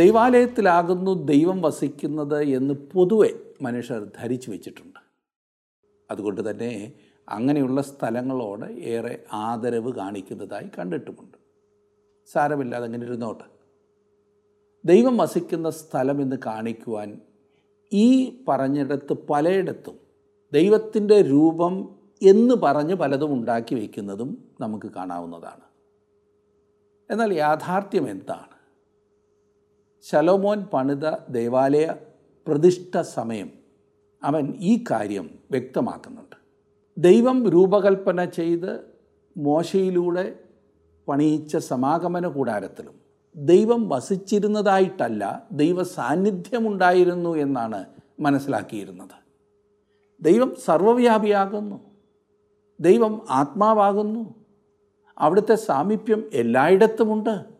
ദൈവാലയത്തിലാകുന്നു ദൈവം വസിക്കുന്നത് എന്ന് പൊതുവെ മനുഷ്യർ ധരിച്ചു വച്ചിട്ടുണ്ട്. അതുകൊണ്ട് തന്നെ അങ്ങനെയുള്ള സ്ഥലങ്ങളോട് ഏറെ ആദരവ് കാണിക്കുന്നതായി കണ്ടിട്ടുമുണ്ട്. സാരമില്ലാതെ അങ്ങനെ ഇരുന്നോട്ടെ. ദൈവം വസിക്കുന്ന സ്ഥലം എന്ന് കാണിക്കുവാൻ ഈ പറഞ്ഞിടത്ത് പലയിടത്തും ദൈവത്തിന്റെ രൂപം എന്ന് പറഞ്ഞ് പലതും ഉണ്ടാക്കി വയ്ക്കുന്നതും നമുക്ക് കാണാവുന്നതാണ്. എന്നാൽ യാഥാർത്ഥ്യം എന്താണ്? ശലോമോൻ പണിത ദേവാലയ പ്രതിഷ്ഠ സമയം അവൻ ഈ കാര്യം വ്യക്തമാക്കുന്നുണ്ട്. ദൈവം രൂപകൽപ്പന ചെയ്ത് മോശയിലൂടെ പണിയിച്ച സമാഗമന കൂടാരത്തിലും ദൈവം വസിച്ചിരുന്നതായിട്ടല്ല ദൈവ സാന്നിധ്യമുണ്ടായിരുന്നു എന്നാണ് മനസ്സിലാക്കിയിരുന്നത്. ദൈവം സർവവ്യാപിയാകുന്നു. ദൈവം ആത്മാവാകുന്നു. അവിടുത്തെ സാമീപ്യം എല്ലായിടത്തുമുണ്ട്.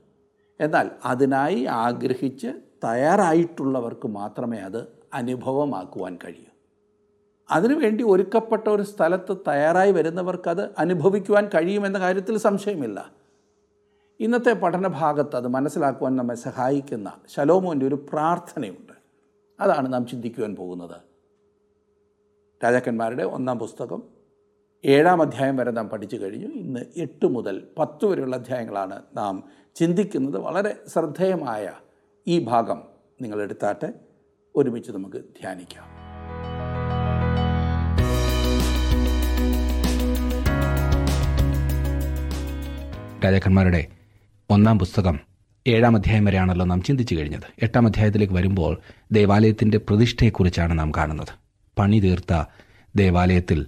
എന്നാൽ അതിനായി ആഗ്രഹിച്ച് തയ്യാറായിട്ടുള്ളവർക്ക് മാത്രമേ അത് അനുഭവമാക്കുവാൻ കഴിയൂ. അതിനുവേണ്ടി ഒരുക്കപ്പെട്ട ഒരു സ്ഥലത്ത് തയ്യാറായി വരുന്നവർക്കത് അനുഭവിക്കുവാൻ കഴിയുമെന്ന കാര്യത്തിൽ സംശയമില്ല. ഇന്നത്തെ പഠനഭാഗത്ത് അത് മനസ്സിലാക്കുവാൻ നമ്മെ സഹായിക്കുന്ന ശലോമോന്റെ ഒരു പ്രാർത്ഥനയുണ്ട്. അതാണ് നാം ചിന്തിക്കുവാൻ പോകുന്നത്. രാജാക്കന്മാരുടെ ഒന്നാം പുസ്തകം ഏഴാം അധ്യായം വരെ നാം പഠിച്ചു കഴിഞ്ഞു. ഇന്ന് എട്ട് മുതൽ പത്ത് വരെയുള്ള അധ്യായങ്ങളാണ് നാം ചിന്തിക്കുന്നത് വളരെ ശ്രദ്ധേയമായ ഈ ഭാഗം നിങ്ങൾ എടുത്താട്ടെ. ഒരുമിച്ച് നമുക്ക് ധ്യാനിക്കാം. രാജാക്കന്മാരുടെ ഒന്നാം പുസ്തകം ഏഴാം അധ്യായം വരെയാണല്ലോ നാം ചിന്തിച്ചു കഴിഞ്ഞത്. എട്ടാം അധ്യായത്തിലേക്ക് വരുമ്പോൾ ദേവാലയത്തിന്റെ പ്രതിഷ്ഠയെക്കുറിച്ചാണ് നാം കാണുന്നത്. പണി തീർത്ത ദേവാലയത്തിൽ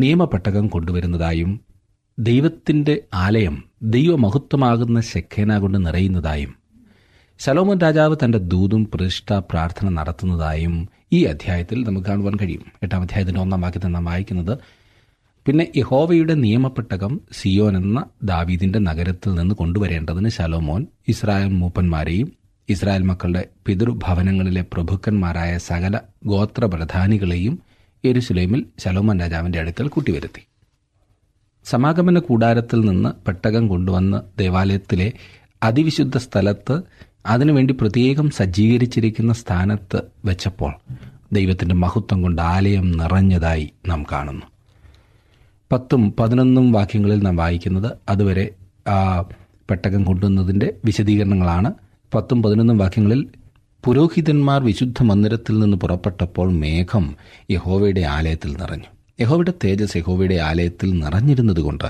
നിയമപ്പെട്ടകം കൊണ്ടുവരുന്നതായും ദൈവത്തിന്റെ ആലയം ദൈവമഹത്വമാകുന്ന ശെഖേന കൊണ്ട് നിറയുന്നതായും ശലോമൻ രാജാവ് തന്റെ ദൂതും പ്രതിഷ്ഠ പ്രാർത്ഥന നടത്തുന്നതായും ഈ അധ്യായത്തിൽ നമുക്ക് കാണുവാൻ കഴിയും. എട്ടാം അധ്യായത്തിന്റെ ഒന്നാം വാക്യത്തിൽ നാം വായിക്കുന്നത് പിന്നെ യഹോവയുടെ നിയമപ്പെട്ടകം സിയോൻ എന്ന ദാവീദിന്റെ നഗരത്തിൽ നിന്ന് കൊണ്ടുവരേണ്ടതിന് ശലോമോൻ ഇസ്രായേൽ മൂപ്പന്മാരെയും ഇസ്രായേൽ മക്കളുടെ പിതൃഭവനങ്ങളിലെ പ്രഭുക്കന്മാരായ സകല ഗോത്രപ്രധാനികളെയും യെരുസലേമിൽ ശലോമോൻ രാജാവിന്റെ അടുക്കൽ കൂട്ടിവരുത്തി. സമാഗമന കൂടാരത്തിൽ നിന്ന് പെട്ടകം കൊണ്ടുവന്ന് ദേവാലയത്തിലെ അതിവിശുദ്ധ സ്ഥലത്ത് അതിനുവേണ്ടി പ്രത്യേകം സജ്ജീകരിച്ചിരിക്കുന്ന സ്ഥാനത്ത് വെച്ചപ്പോൾ ദൈവത്തിന്റെ മഹത്വം കൊണ്ട് ആലയം നിറഞ്ഞതായി നാം കാണുന്നു. പത്തും പതിനൊന്നും വാക്യങ്ങളിൽ നാം വായിക്കുന്നത് അതുവരെ ആ പെട്ടകം കൊണ്ടുവന്നതിന്റെ വിശദീകരണങ്ങളാണ്. പത്തും പതിനൊന്നും വാക്യങ്ങളിൽ പുരോഹിതന്മാർ വിശുദ്ധ മന്ദിരത്തിൽ നിന്ന് പുറപ്പെട്ടപ്പോൾ മേഘം യഹോവയുടെ ആലയത്തിൽ നിറഞ്ഞു. യഹോവയുടെ തേജസ് യഹോവയുടെ ആലയത്തിൽ നിറഞ്ഞിരുന്നതുകൊണ്ട്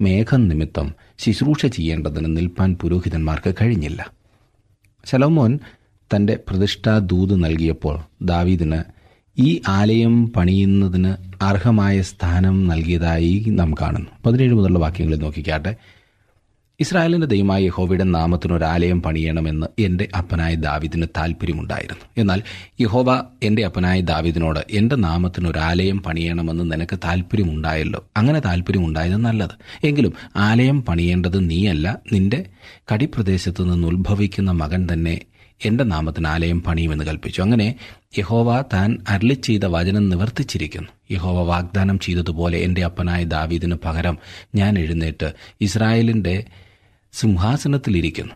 മേഘം നിമിത്തം ശുശ്രൂഷ ചെയ്യേണ്ടതിന് നിൽപ്പാൻ പുരോഹിതന്മാർക്ക് കഴിഞ്ഞില്ല. ശലോമോൻ തന്റെ പ്രതിഷ്ഠാ ദൂത് നൽകിയപ്പോൾ ദാവീദിന് ഈ ആലയം പണിയുന്നതിന് അർഹമായ സ്ഥാനം നൽകിയതായി നാം കാണുന്നു. പതിനേഴ് മുതലുള്ള വാക്യങ്ങളിൽ നോക്കിക്കാട്ടെ. ഇസ്രായേലിന്റെ ദൈവമായ യഹോവയുടെ നാമത്തിന് ഒരു ആലയം പണിയണമെന്ന് എന്റെ അപ്പനായ ദാവിദിന് താല്പര്യമുണ്ടായിരുന്നു എന്നാൽ യഹോവ എന്റെ അപ്പനായ ദാവിദിനോട് എന്റെ നാമത്തിന് ഒരു ആലയം പണിയണമെന്ന് നിനക്ക് താല്പര്യമുണ്ടായല്ലോ അങ്ങനെ താല്പര്യമുണ്ടായത് നല്ലത്. എങ്കിലും ആലയം പണിയേണ്ടത് നീയല്ല. നിന്റെ കടിപ്രദേശത്തു നിന്ന് ഉത്ഭവിക്കുന്ന മകൻ തന്നെ എന്റെ നാമത്തിന് ആലയം പണിയുമെന്ന് കൽപ്പിച്ചു. അങ്ങനെ യഹോവ താൻ അരളി ചെയ്ത വചനം നിവർത്തിച്ചിരിക്കുന്നു. യഹോവ വാഗ്ദാനം ചെയ്തതുപോലെ എന്റെ അപ്പനായ ദാവീദിന് പകരം ഞാൻ എഴുന്നേറ്റ് ഇസ്രായേലിന്റെ സിംഹാസനത്തിലിരിക്കുന്നു.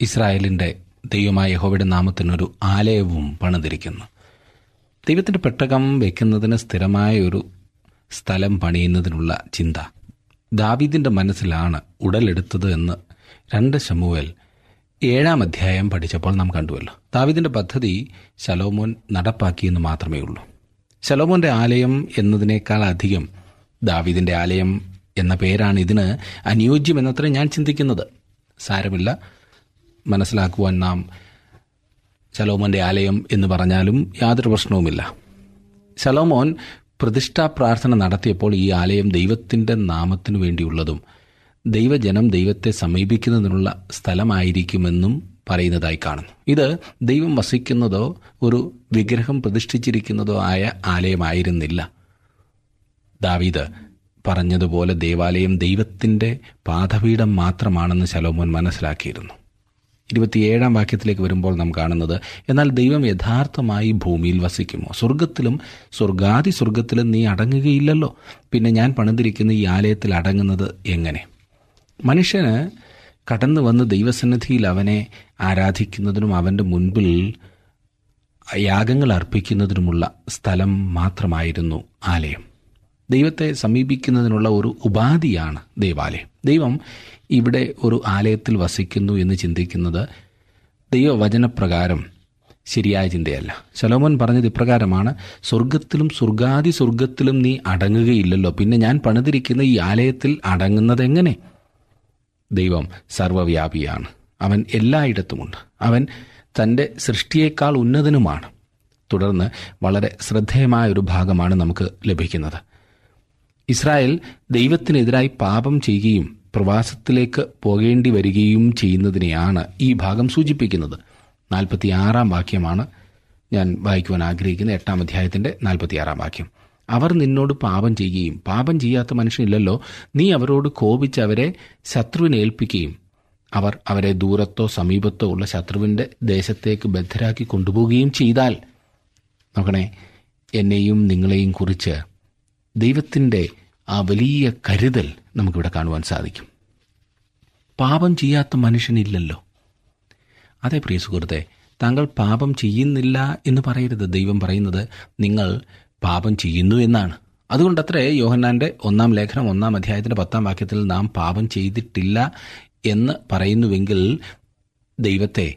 ഇസ്രായേലിന്റെ ദൈവമായ യഹോവയുടെ നാമത്തിനൊരു ആലയവും പണിതിരിക്കുന്നു. ദൈവത്തിന്റെ പെട്ടകം വയ്ക്കുന്നതിന് സ്ഥിരമായ ഒരു സ്ഥലം പണിയുന്നതിനുള്ള ചിന്ത. ദാവീദിന്റെ മനസ്സിലാണ് ഉടലെടുത്തത് എന്ന് രണ്ട് ശമുവേൽ ഏഴാം അധ്യായം പഠിച്ചപ്പോൾ നാം കണ്ടുവല്ലോ. ദാവിദിന്റെ പദ്ധതി ശലോമോൻ നടപ്പാക്കിയെന്ന് മാത്രമേ ഉള്ളൂ ശലോമോന്റെ ആലയം എന്നതിനേക്കാൾ അധികം ദാവിദിന്റെ ആലയം എന്ന പേരാണ് ഇതിന് അനുയോജ്യമെന്നത്ര ഞാൻ ചിന്തിക്കുന്നത്. സാരമില്ല. മനസ്സിലാക്കുവാൻ നാം ശലോമോന്റെ ആലയം എന്ന് പറഞ്ഞാലും യാതൊരു പ്രശ്നവുമില്ല. ശലോമോൻ പ്രതിഷ്ഠാ പ്രാർത്ഥന നടത്തിയപ്പോൾ ഈ ആലയം ദൈവത്തിന്റെ നാമത്തിനു വേണ്ടിയുള്ളതും ദൈവജനം ദൈവത്തെ സമീപിക്കുന്നതിനുള്ള സ്ഥലമായിരിക്കുമെന്നും പറയുന്നതായി കാണുന്നു. ഇത് ദൈവം വസിക്കുന്നതോ ഒരു വിഗ്രഹം പ്രതിഷ്ഠിച്ചിരിക്കുന്നതോ ആയ ആലയമായിരുന്നില്ല. ദാവീദ് പറഞ്ഞതുപോലെ ദേവാലയം ദൈവത്തിന്റെ പാദപീഠം മാത്രമാണെന്ന് ശലോമോൻ മനസ്സിലാക്കിയിരുന്നു. ഇരുപത്തിയേഴാം വാക്യത്തിലേക്ക് വരുമ്പോൾ നാം കാണുന്നത് എന്നാൽ ദൈവം യഥാർത്ഥമായി ഭൂമിയിൽ വസിക്കുമോ? സ്വർഗത്തിലും സ്വർഗാതി സ്വർഗത്തിലും നീ അടങ്ങുകയില്ലല്ലോ. പിന്നെ ഞാൻ പണിതിരിക്കുന്ന ഈ ആലയത്തിൽ അടങ്ങുന്നത് എങ്ങനെ? മനുഷ്യന് കടന്നു വന്ന് ദൈവസന്നിധിയിൽ അവനെ ആരാധിക്കുന്നതിനും അവന്റെ മുൻപിൽ യാഗങ്ങൾ അർപ്പിക്കുന്നതിനുമുള്ള സ്ഥലം മാത്രമായിരുന്നു ആലയം. ദൈവത്തെ സമീപിക്കുന്നതിനുള്ള ഒരു ഉപാധിയാണ് ദൈവാലയം. ദൈവം ഇവിടെ ഒരു ആലയത്തിൽ വസിക്കുന്നു എന്ന് ചിന്തിക്കുന്നത് ദൈവവചനപ്രകാരം ശരിയായ ചിന്തയല്ല. ശലോമോൻ പറഞ്ഞത് ഇപ്രകാരമാണ് സ്വർഗത്തിലും സ്വർഗാദി സ്വർഗത്തിലും നീ അടങ്ങുകയില്ലല്ലോ. പിന്നെ ഞാൻ പണിതിരിക്കുന്ന ഈ ആലയത്തിൽ അടങ്ങുന്നത് എങ്ങനെ? ദൈവം സർവവ്യാപിയാണ്. അവൻ എല്ലായിടത്തുമുണ്ട്. അവൻ തന്റെ സൃഷ്ടിയേക്കാൾ ഉന്നതനുമാണ്. തുടർന്ന് വളരെ ശ്രദ്ധേയമായ ഒരു ഭാഗമാണ് നമുക്ക് ലഭിക്കുന്നത്. ഇസ്രായേൽ ദൈവത്തിനെതിരായി പാപം ചെയ്യുകയും പ്രവാസത്തിലേക്ക് പോകേണ്ടി വരികയും ചെയ്യുന്നതിനെയാണ് ഈ ഭാഗം സൂചിപ്പിക്കുന്നത്. നാൽപ്പത്തിയാറാം വാക്യമാണ് ഞാൻ വായിക്കുവാൻ ആഗ്രഹിക്കുന്ന എട്ടാം അധ്യായത്തിന്റെ നാൽപ്പത്തിയാറാം വാക്യം. അവർ നിന്നോട് പാപം ചെയ്യുകയും പാപം ചെയ്യാത്ത മനുഷ്യനില്ലല്ലോ. നീ അവരോട് കോപിച്ച് അവരെ ശത്രുവിനെ ഏൽപ്പിക്കുകയും അവർ അവരെ ദൂരത്തോ സമീപത്തോ ഉള്ള ശത്രുവിന്റെ ദേശത്തേക്ക് ബദ്ധരാക്കി കൊണ്ടുപോവുകയും ചെയ്താൽ. നോക്കണേ എന്നെയും നിങ്ങളെയും കുറിച്ച് ദൈവത്തിന്റെ ആ വലിയ കരുതൽ നമുക്കിവിടെ കാണുവാൻ സാധിക്കും. പാപം ചെയ്യാത്ത മനുഷ്യനില്ലല്ലോ. അതെ പ്രിയ സുഹൃത്തെ താങ്കൾ പാപം ചെയ്യുന്നില്ല എന്ന് പറയരുത്. ദൈവം പറയുന്നത് നിങ്ങൾ പാപം ചെയ്യുന്നു എന്നാണ്. അതുകൊണ്ടത്രേ യോഹന്നാന്റെ ഒന്നാം ലേഖനം ഒന്നാം അധ്യായത്തിന്റെ പത്താം വാക്യത്തിൽ നാം പാപം ചെയ്തിട്ടില്ല എന്ന് പറയുന്നുവെങ്കിൽ ദൈവത്തെ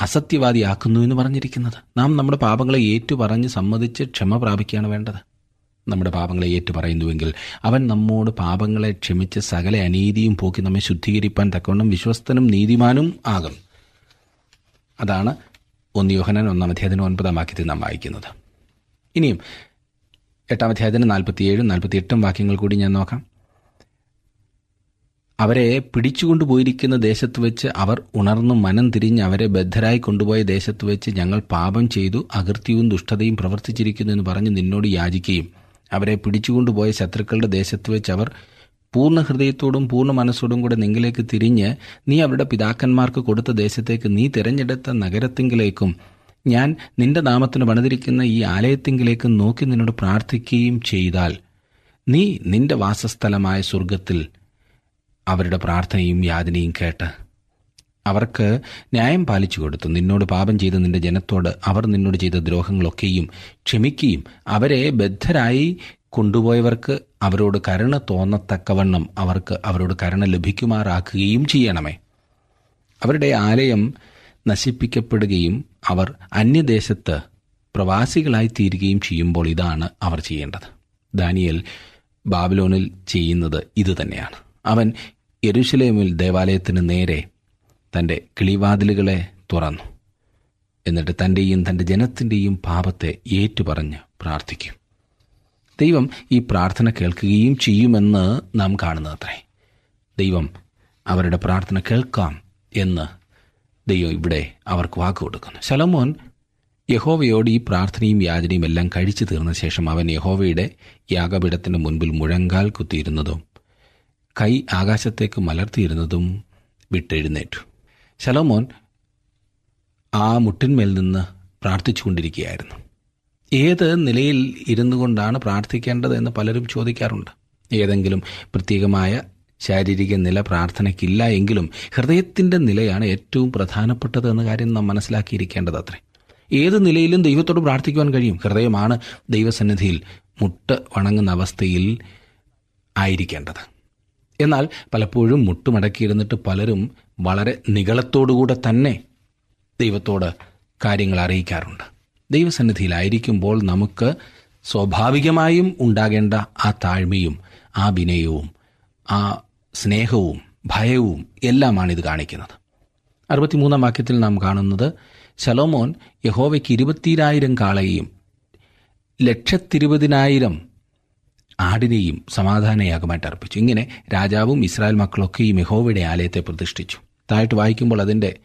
അസത്യവാദിയാക്കുന്നു എന്ന് പറഞ്ഞിരിക്കുന്നത്. നാം നമ്മുടെ പാപങ്ങളെ ഏറ്റുപറഞ്ഞ് സമ്മതിച്ച് ക്ഷമ പ്രാപിക്കുകയാണ് വേണ്ടത്. നമ്മുടെ പാപങ്ങളെ ഏറ്റുപറയുന്നുവെങ്കിൽ അവൻ നമ്മോട് പാപങ്ങളെ ക്ഷമിച്ച് സകല അനീതിയും പോക്കി നമ്മെ ശുദ്ധീകരിപ്പാൻ തക്കവണ്ണം വിശ്വസ്തനും നീതിമാനും ആകും. അതാണ് ഒന്ന് യോഹനൻ ഒന്നാം അധ്യായത്തിന് ഒൻപതാം വാക്യത്തിൽ നാം വായിക്കുന്നത്. ഇനിയും എട്ടാം അധ്യായത്തിന് നാൽപ്പത്തിയേഴും നാൽപ്പത്തിയെട്ടും വാക്യങ്ങൾ കൂടി ഞാൻ നോക്കാം. അവരെ പിടിച്ചുകൊണ്ടുപോയിരിക്കുന്ന ദേശത്ത് വെച്ച് അവർ ഉണർന്നു മനം തിരിഞ്ഞ് അവരെ ബദ്ധരായി കൊണ്ടുപോയ ദേശത്ത് വെച്ച് ഞങ്ങൾ പാപം ചെയ്തു അകൃത്യവും ദുഷ്ടതയും പ്രവർത്തിച്ചിരിക്കുന്നു എന്ന് പറഞ്ഞ് നിന്നോട് യാചിക്കുകയും അവരെ പിടിച്ചുകൊണ്ടുപോയ ശത്രുക്കളുടെ ദേശത്ത് വെച്ച് അവർ പൂർണ ഹൃദയത്തോടും പൂർണ മനസ്സോടും കൂടെ നിങ്ങളിലേക്ക് തിരിഞ്ഞ് നീ അവരുടെ പിതാക്കന്മാർക്ക് കൊടുത്ത ദേശത്തേക്ക് നീ തിരഞ്ഞെടുത്ത നഗരത്തിങ്കിലേക്കും ഞാൻ നിന്റെ നാമത്തിന് പണിതിരിക്കുന്ന ഈ ആലയത്തിങ്കിലേക്കും നോക്കി നിന്നോട് പ്രാർത്ഥിക്കുകയും ചെയ്താൽ നീ നിന്റെ വാസസ്ഥലമായ സ്വർഗത്തിൽ അവരുടെ പ്രാർത്ഥനയും യാതനയും കേട്ട് അവർക്ക് ന്യായം പാലിച്ചു കൊടുത്തു. നിന്നോട് പാപം ചെയ്ത നിന്റെ ജനത്തോട് അവർ നിന്നോട് ചെയ്ത ദ്രോഹങ്ങളൊക്കെയും ക്ഷമിക്കുകയും അവരെ ബദ്ധരായി കൊണ്ടുപോയവർക്ക് അവരോട് കരുണ തോന്നത്തക്കവണ്ണം അവർക്ക് അവരോട് കരുണ ലഭിക്കുമാറാക്കുകയും ചെയ്യണമേ. അവരുടെ ആലയം നശിപ്പിക്കപ്പെടുകയും അവർ അന്യദേശത്ത് പ്രവാസികളായി തീരുകയും ചെയ്യുമ്പോൾ ഇതാണ് അവർ ചെയ്യേണ്ടത്. ദാനിയൽ ബാബിലോണിൽ ചെയ്യുന്നത് ഇതുതന്നെയാണ്. അവൻ യരുഷലേമിൽ ദേവാലയത്തിന് നേരെ തന്റെ കിളിവാതിലുകളെ തുറന്നു. എന്നിട്ട് തന്റെയും തന്റെ ജനത്തിന്റെയും പാപത്തെ ഏറ്റുപറഞ്ഞ് പ്രാർത്ഥിക്കും. ദൈവം ഈ പ്രാർത്ഥന കേൾക്കുകയും ചെയ്യുമെന്ന് നാം കാണുന്നത്രേ ദൈവം അവരുടെ പ്രാർത്ഥന കേൾക്കാം എന്ന് ദൈവം ഇവിടെ അവർക്ക് വാക്ക് കൊടുക്കുന്നു. ശലോമോൻ യഹോവയോട് ഈ പ്രാർത്ഥനയും യാചനയും എല്ലാം കഴിച്ചു തീർന്ന ശേഷം അവൻ യഹോവയുടെ യാഗപീഠത്തിന് മുൻപിൽ മുഴങ്കാൽ കുത്തിയിരുന്നതും കൈ ആകാശത്തേക്ക് മലർത്തിയിരുന്നതും വിട്ടെഴുന്നേറ്റു. ശലോമോൻ ആ മുട്ടിന്മേൽ നിന്ന് പ്രാർത്ഥിച്ചുകൊണ്ടിരിക്കുകയായിരുന്നു. ഏത് നിലയിൽ ഇരുന്നു കൊണ്ടാണ് പ്രാർത്ഥിക്കേണ്ടത് എന്ന് പലരും ചോദിക്കാറുണ്ട്. ഏതെങ്കിലും പ്രത്യേകമായ ശാരീരിക നില പ്രാർത്ഥനയ്ക്കില്ല എങ്കിലും ഹൃദയത്തിന്റെ നിലയാണ് ഏറ്റവും പ്രധാനപ്പെട്ടത് എന്ന കാര്യം നാം മനസ്സിലാക്കിയിരിക്കേണ്ടത് അത്രേ. ഏത് നിലയിലും ദൈവത്തോട് പ്രാർത്ഥിക്കുവാൻ കഴിയും. ഹൃദയമാണ് ദൈവസന്നിധിയിൽ മുട്ട് വണങ്ങുന്ന അവസ്ഥയിൽ ആയിരിക്കേണ്ടത്. എന്നാൽ പലപ്പോഴും മുട്ടുമടക്കിയിരുന്നിട്ട് പലരും വളരെ നികളത്തോടുകൂടെ തന്നെ ദൈവത്തോട് കാര്യങ്ങൾ അറിയിക്കാറുണ്ട്. ദൈവസന്നിധിയിലായിരിക്കുമ്പോൾ നമുക്ക് സ്വാഭാവികമായും ഉണ്ടാകേണ്ട ആ താഴ്മയും ആ വിനയവും ആ സ്നേഹവും ഭയവും എല്ലാമാണ് ഇത് കാണിക്കുന്നത്. അറുപത്തിമൂന്നാം വാക്യത്തിൽ നാം കാണുന്നത് ശലോമോൻ യഹോവയ്ക്ക് ഇരുപത്തിരായിരം കാളയെയും ലക്ഷത്തിരുപതിനായിരം ആടിനെയും സമാധാനയാഗമായിട്ട് അർപ്പിച്ചു. ഇങ്ങനെ രാജാവും ഇസ്രായേൽ മക്കളൊക്കെ ഈ മെഹോവയുടെ ആലയത്തെ പ്രതിഷ്ഠിച്ചു. താഴോട്ട് വായിക്കുമ്പോൾ അതിന്റെ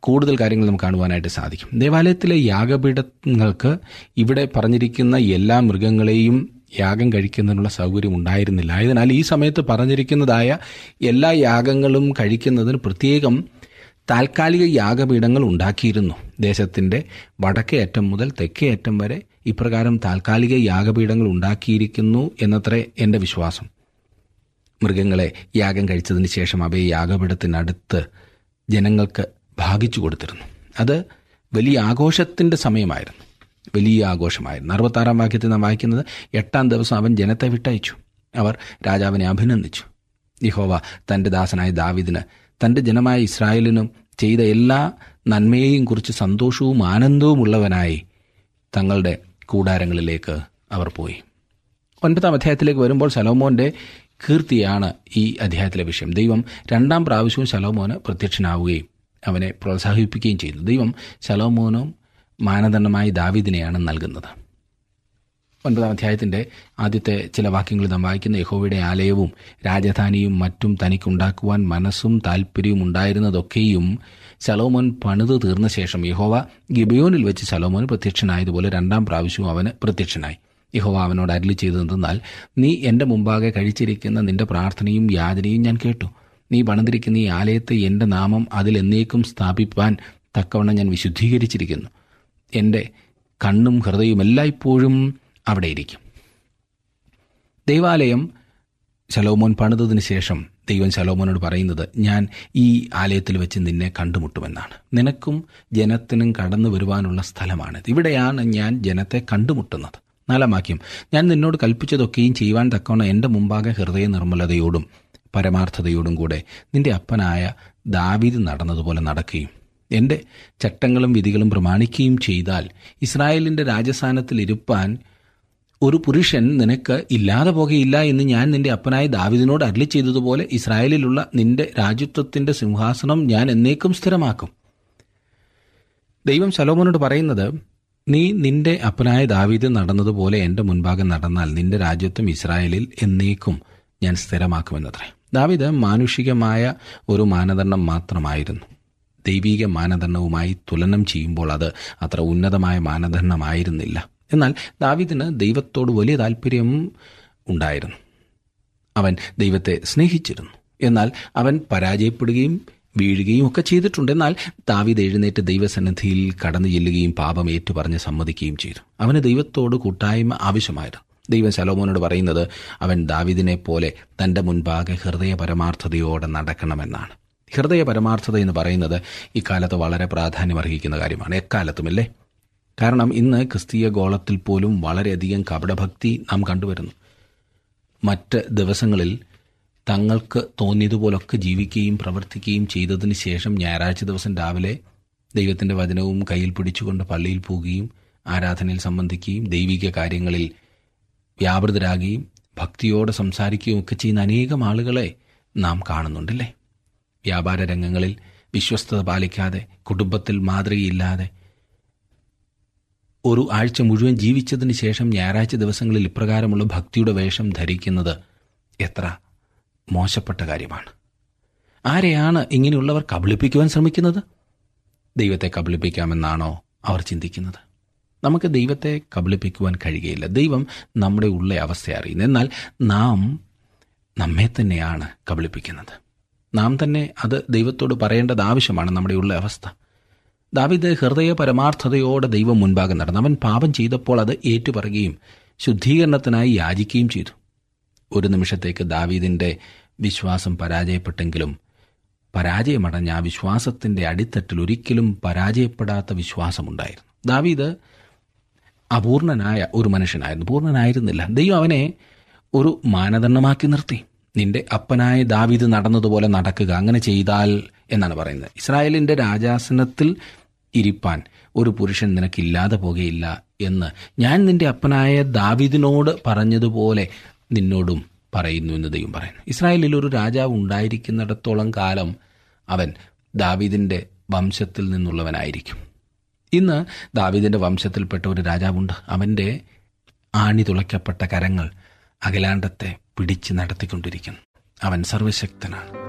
കൂടുതൽ കാര്യങ്ങൾ നമുക്ക് കാണുവാനായിട്ട് സാധിക്കും. ദേവാലയത്തിലെ യാഗപീഠങ്ങൾക്ക് ഇവിടെ പറഞ്ഞിരിക്കുന്ന എല്ലാ മൃഗങ്ങളെയും യാഗം കഴിക്കുന്നതിനുള്ള സൗകര്യം ഉണ്ടായിരുന്നില്ല. ആയതിനാൽ ഈ സമയത്ത് പറഞ്ഞിരിക്കുന്നതായ എല്ലാ യാഗങ്ങളും കഴിക്കുന്നതിന് പ്രത്യേകം താൽക്കാലിക യാഗപീഠങ്ങൾ ഉണ്ടാക്കിയിരുന്നു. ദേശത്തിന്റെ വടക്കേ അറ്റം മുതൽ തെക്കേ അറ്റം വരെ ഇപ്രകാരം താൽക്കാലിക യാഗപീഠങ്ങൾ ഉണ്ടാക്കിയിരിക്കുന്നു എന്നത്രേ എന്റെ വിശ്വാസം. മൃഗങ്ങളെ യാഗം കഴിച്ചതിന് ശേഷം അവയെ യാഗപീഠത്തിനടുത്ത് ജനങ്ങൾക്ക് ഭാഗിച്ചു കൊടുത്തിരുന്നു. അത് വലിയ ആഘോഷത്തിന്റെ സമയമായിരുന്നു. വലിയ ആഘോഷമായിരുന്നു. അറുപത്താറാം വാക്യത്തിൽ നാം വായിക്കുന്നത് എട്ടാം ദിവസം അവൻ ജനത്തെ വിട്ടയച്ചു. അവർ രാജാവിനെ അഭിനന്ദിച്ചു. യഹോവ തന്റെ ദാസനായ ദാവിദിന് തന്റെ ജനമായ ഇസ്രായേലിനും ചെയ്ത എല്ലാ നന്മയെയും കുറിച്ച് സന്തോഷവും ആനന്ദവും ഉള്ളവനായി തങ്ങളുടെ കൂടാരങ്ങളിലേക്ക് അവർ പോയി. ഒൻപതാം അധ്യായത്തിലേക്ക് വരുമ്പോൾ സലോമോന്റെ കീർത്തിയാണ് ഈ അധ്യായത്തിലെ വിഷയം. ദൈവം രണ്ടാം പ്രാവശ്യവും ശലോമോന് പ്രത്യക്ഷനാവുകയും അവനെ പ്രോത്സാഹിപ്പിക്കുകയും ചെയ്യുന്നു. ദൈവം ശലോമോനും മാനദണ്ഡമായി ദാവിദിനെയാണ് നൽകുന്നത്. ഒൻപതാം അധ്യായത്തിന്റെ ആദ്യത്തെ ചില വാക്യങ്ങൾ നാം വായിക്കുന്ന യഹോവയുടെ ആലയവും രാജധാനിയും മറ്റും തനിക്കുണ്ടാക്കുവാൻ മനസ്സും താല്പര്യവും ഉണ്ടായിരുന്നതൊക്കെയും ശലോമോൻ പണിത് തീർന്ന ശേഷം യഹോവ ഗിബയോനിൽ വെച്ച് ശലോമോൻ പ്രത്യക്ഷനായതുപോലെ രണ്ടാം പ്രാവശ്യവും അവന് പ്രത്യക്ഷനായി. യഹോവ അവനോട് അരളി ചെയ്തതെന്നാൽ നീ എന്റെ മുമ്പാകെ കഴിച്ചിരിക്കുന്ന നിന്റെ പ്രാർത്ഥനയും യാതനയും ഞാൻ കേട്ടു. നീ പണിതിരിക്കുന്ന ഈ ആലയത്തെ എന്റെ നാമം അതിൽ എന്നേക്കും സ്ഥാപിപ്പാൻ തക്കവണ്ണം ഞാൻ വിശുദ്ധീകരിച്ചിരിക്കുന്നു. എന്റെ കണ്ണും ഹൃദയവും എല്ലായ്പ്പോഴും അവിടെ ഇരിക്കും ദൈവാലയം ശലോമോൻ പണിതതിന് ശേഷം ദൈവം ശലോമോനോട് പറയുന്നത് ഞാൻ ഈ ആലയത്തിൽ വെച്ച് നിന്നെ കണ്ടുമുട്ടുമെന്നാണ്. നിനക്കും ജനത്തിനും കടന്നു വരുവാനുള്ള സ്ഥലമാണിത്. ഇവിടെയാണ് ഞാൻ ജനത്തെ കണ്ടുമുട്ടുന്നത്. നാലാം വാക്യം ഞാൻ നിന്നോട് കൽപ്പിച്ചതൊക്കെയും ചെയ്യുവാൻ തക്കവണ്ണം എന്റെ മുമ്പാകെ ഹൃദയ നിർമ്മലതയോടും പരമാർത്ഥതയോടും കൂടെ നിന്റെ അപ്പനായ ദാവീദ് നടന്നതുപോലെ നടക്കുകയും എന്റെ ചട്ടങ്ങളും വിധികളും പ്രമാണിക്കുകയും ചെയ്താൽ ഇസ്രായേലിന്റെ രാജസ്ഥാനത്തിൽ ഇരുപ്പാൻ ഒരു പുരുഷൻ നിനക്ക് ഇല്ലാതെ പോകയില്ല എന്ന് ഞാൻ നിന്റെ അപ്പനായ ദാവിദിനോട് അരളി ചെയ്തതുപോലെ ഇസ്രായേലിലുള്ള നിന്റെ രാജ്യത്വത്തിന്റെ സിംഹാസനം ഞാൻ എന്നേക്കും സ്ഥിരമാക്കും. ദൈവം ശലോമോനോട് പറയുന്നത് നീ നിന്റെ അപ്പനായ ദാവീദ് നടന്നതുപോലെ എന്റെ മുൻഭാഗം നടന്നാൽ നിന്റെ രാജ്യത്വം ഇസ്രായേലിൽ എന്നേക്കും ഞാൻ സ്ഥിരമാക്കുമെന്നത്രേ. ദാവീദ് മാനുഷികമായ ഒരു മാനദണ്ഡം മാത്രമായിരുന്നു. ദൈവീക മാനദണ്ഡവുമായി തുലനം ചെയ്യുമ്പോൾ അത് അത്ര ഉന്നതമായ മാനദണ്ഡമായിരുന്നില്ല. എന്നാൽ ദാവിദിന് ദൈവത്തോട് വലിയ താല്പര്യം ഉണ്ടായിരുന്നു. അവൻ ദൈവത്തെ സ്നേഹിച്ചിരുന്നു. എന്നാൽ അവൻ പരാജയപ്പെടുകയും വീഴുകയും ഒക്കെ ചെയ്തിട്ടുണ്ട്. എന്നാൽ ദാവിദ് എഴുന്നേറ്റ് ദൈവസന്നിധിയിൽ കടന്നു ചെല്ലുകയും പാപം ഏറ്റുപറഞ്ഞ് സമ്മതിക്കുകയും ചെയ്തു. അവന് ദൈവത്തോട് കൂട്ടായ്മ ആവശ്യമായിരുന്നു. ദൈവം ശലോമോനോട് പറയുന്നത് അവൻ ദാവിദിനെ പോലെ തന്റെ മുൻപാകെ ഹൃദയ പരമാർത്ഥതയോടെ നടക്കണമെന്നാണ്. ഹൃദയ പരമാർത്ഥത എന്ന് പറയുന്നത് ഇക്കാലത്ത് വളരെ പ്രാധാന്യമർഹിക്കുന്ന കാര്യമാണ്. എക്കാലത്തുമല്ലേ? കാരണം ഇന്ന് ക്രിസ്തീയ ഗോളത്തിൽ പോലും വളരെയധികം കപടഭക്തി നാം കണ്ടുവരുന്നു. മറ്റ് ദിവസങ്ങളിൽ തങ്ങൾക്ക് തോന്നിയതുപോലൊക്കെ ജീവിക്കുകയും പ്രവർത്തിക്കുകയും ചെയ്തതിന് ശേഷം ഞായറാഴ്ച ദിവസം രാവിലെ ദൈവത്തിന്റെ വചനവും കയ്യിൽ പിടിച്ചുകൊണ്ട് പള്ളിയിൽ പോവുകയും ആരാധനയിൽ സംബന്ധിക്കുകയും ദൈവിക കാര്യങ്ങളിൽ വ്യാപൃതരാകുകയും ഭക്തിയോടെ സംസാരിക്കുകയും ഒക്കെ ചെയ്യുന്ന അനേകം ആളുകളെ നാം കാണുന്നുണ്ടല്ലേ? വ്യാപാര രംഗങ്ങളിൽ വിശ്വസ്തത പാലിക്കാതെ കുടുംബത്തിൽ മാതൃകയില്ലാതെ ഒരു ആഴ്ച മുഴുവൻ ജീവിച്ചതിന് ശേഷം ഞായറാഴ്ച ദിവസങ്ങളിൽ ഇപ്രകാരമുള്ള ഭക്തിയുടെ വേഷം ധരിക്കുന്നത് എത്ര മോശപ്പെട്ട കാര്യമാണ്. ആരെയാണ് ഇങ്ങനെയുള്ളവർ കബളിപ്പിക്കുവാൻ ശ്രമിക്കുന്നത്? ദൈവത്തെ കബളിപ്പിക്കാമെന്നാണോ അവർ ചിന്തിക്കുന്നത്? നമുക്ക് ദൈവത്തെ കബളിപ്പിക്കുവാൻ കഴിയുകയില്ല. ദൈവം നമ്മുടെ ഉള്ള അവസ്ഥ അറിയുന്നു. എന്നാൽ നാം നമ്മെ തന്നെയാണ് കബളിപ്പിക്കുന്നത്. നാം തന്നെ അത് ദൈവത്തോട് പറയേണ്ടത് ആവശ്യമാണ് നമ്മുടെ ഉള്ള അവസ്ഥ. ദാവിദ് ഹൃദയ പരമാർത്ഥതയോടെ ദൈവം മുൻപാകെ നടന്നു. അവൻ പാപം ചെയ്തപ്പോൾ അത് ഏറ്റുപറയുകയും ശുദ്ധീകരണത്തിനായി യാചിക്കുകയും ചെയ്തു. ഒരു നിമിഷത്തേക്ക് ദാവീദിന്റെ വിശ്വാസം പരാജയപ്പെട്ടെങ്കിലും പരാജയമടഞ്ഞ ആ വിശ്വാസത്തിന്റെ അടിത്തട്ടിൽ ഒരിക്കലും പരാജയപ്പെടാത്ത വിശ്വാസമുണ്ടായിരുന്നു. ദാവീദ് അപൂർണനായ ഒരു മനുഷ്യനായിരുന്നു. പൂർണനായിരുന്നില്ല. ദൈവം അവനെ ഒരു മാനദണ്ഡമാക്കി നിർത്തി. നിന്റെ അപ്പനായ ദാവീദ് നടന്നതുപോലെ നടക്കുക. അങ്ങനെ ചെയ്താൽ എന്നാണ് പറയുന്നത്. ഇസ്രായേലിന്റെ രാജാസനത്തിൽ ഇരിപ്പാൻ ഒരു പുരുഷൻ നിനക്കില്ലാതെ പോകുകയില്ല എന്ന് ഞാൻ നിന്റെ അപ്പനായ ദാവിദിനോട് പറഞ്ഞതുപോലെ നിന്നോടും പറയുന്നു എന്ന് ദൈവം പറയുന്നു. ഇസ്രായേലിൽ ഒരു രാജാവ് ഉണ്ടായിരിക്കുന്നിടത്തോളം കാലം അവൻ ദാവീദിന്റെ വംശത്തിൽ നിന്നുള്ളവനായിരിക്കും. ഇന്ന് ദാവീദിന്റെ വംശത്തിൽപ്പെട്ട ഒരു രാജാവുണ്ട്. അവന്റെ ആണി തുളയ്ക്കപ്പെട്ട കരങ്ങൾ അഖിലാണ്ടത്തെ പിടിച്ച് നടത്തിക്കൊണ്ടിരിക്കുന്നു. അവൻ സർവശക്തനാണ്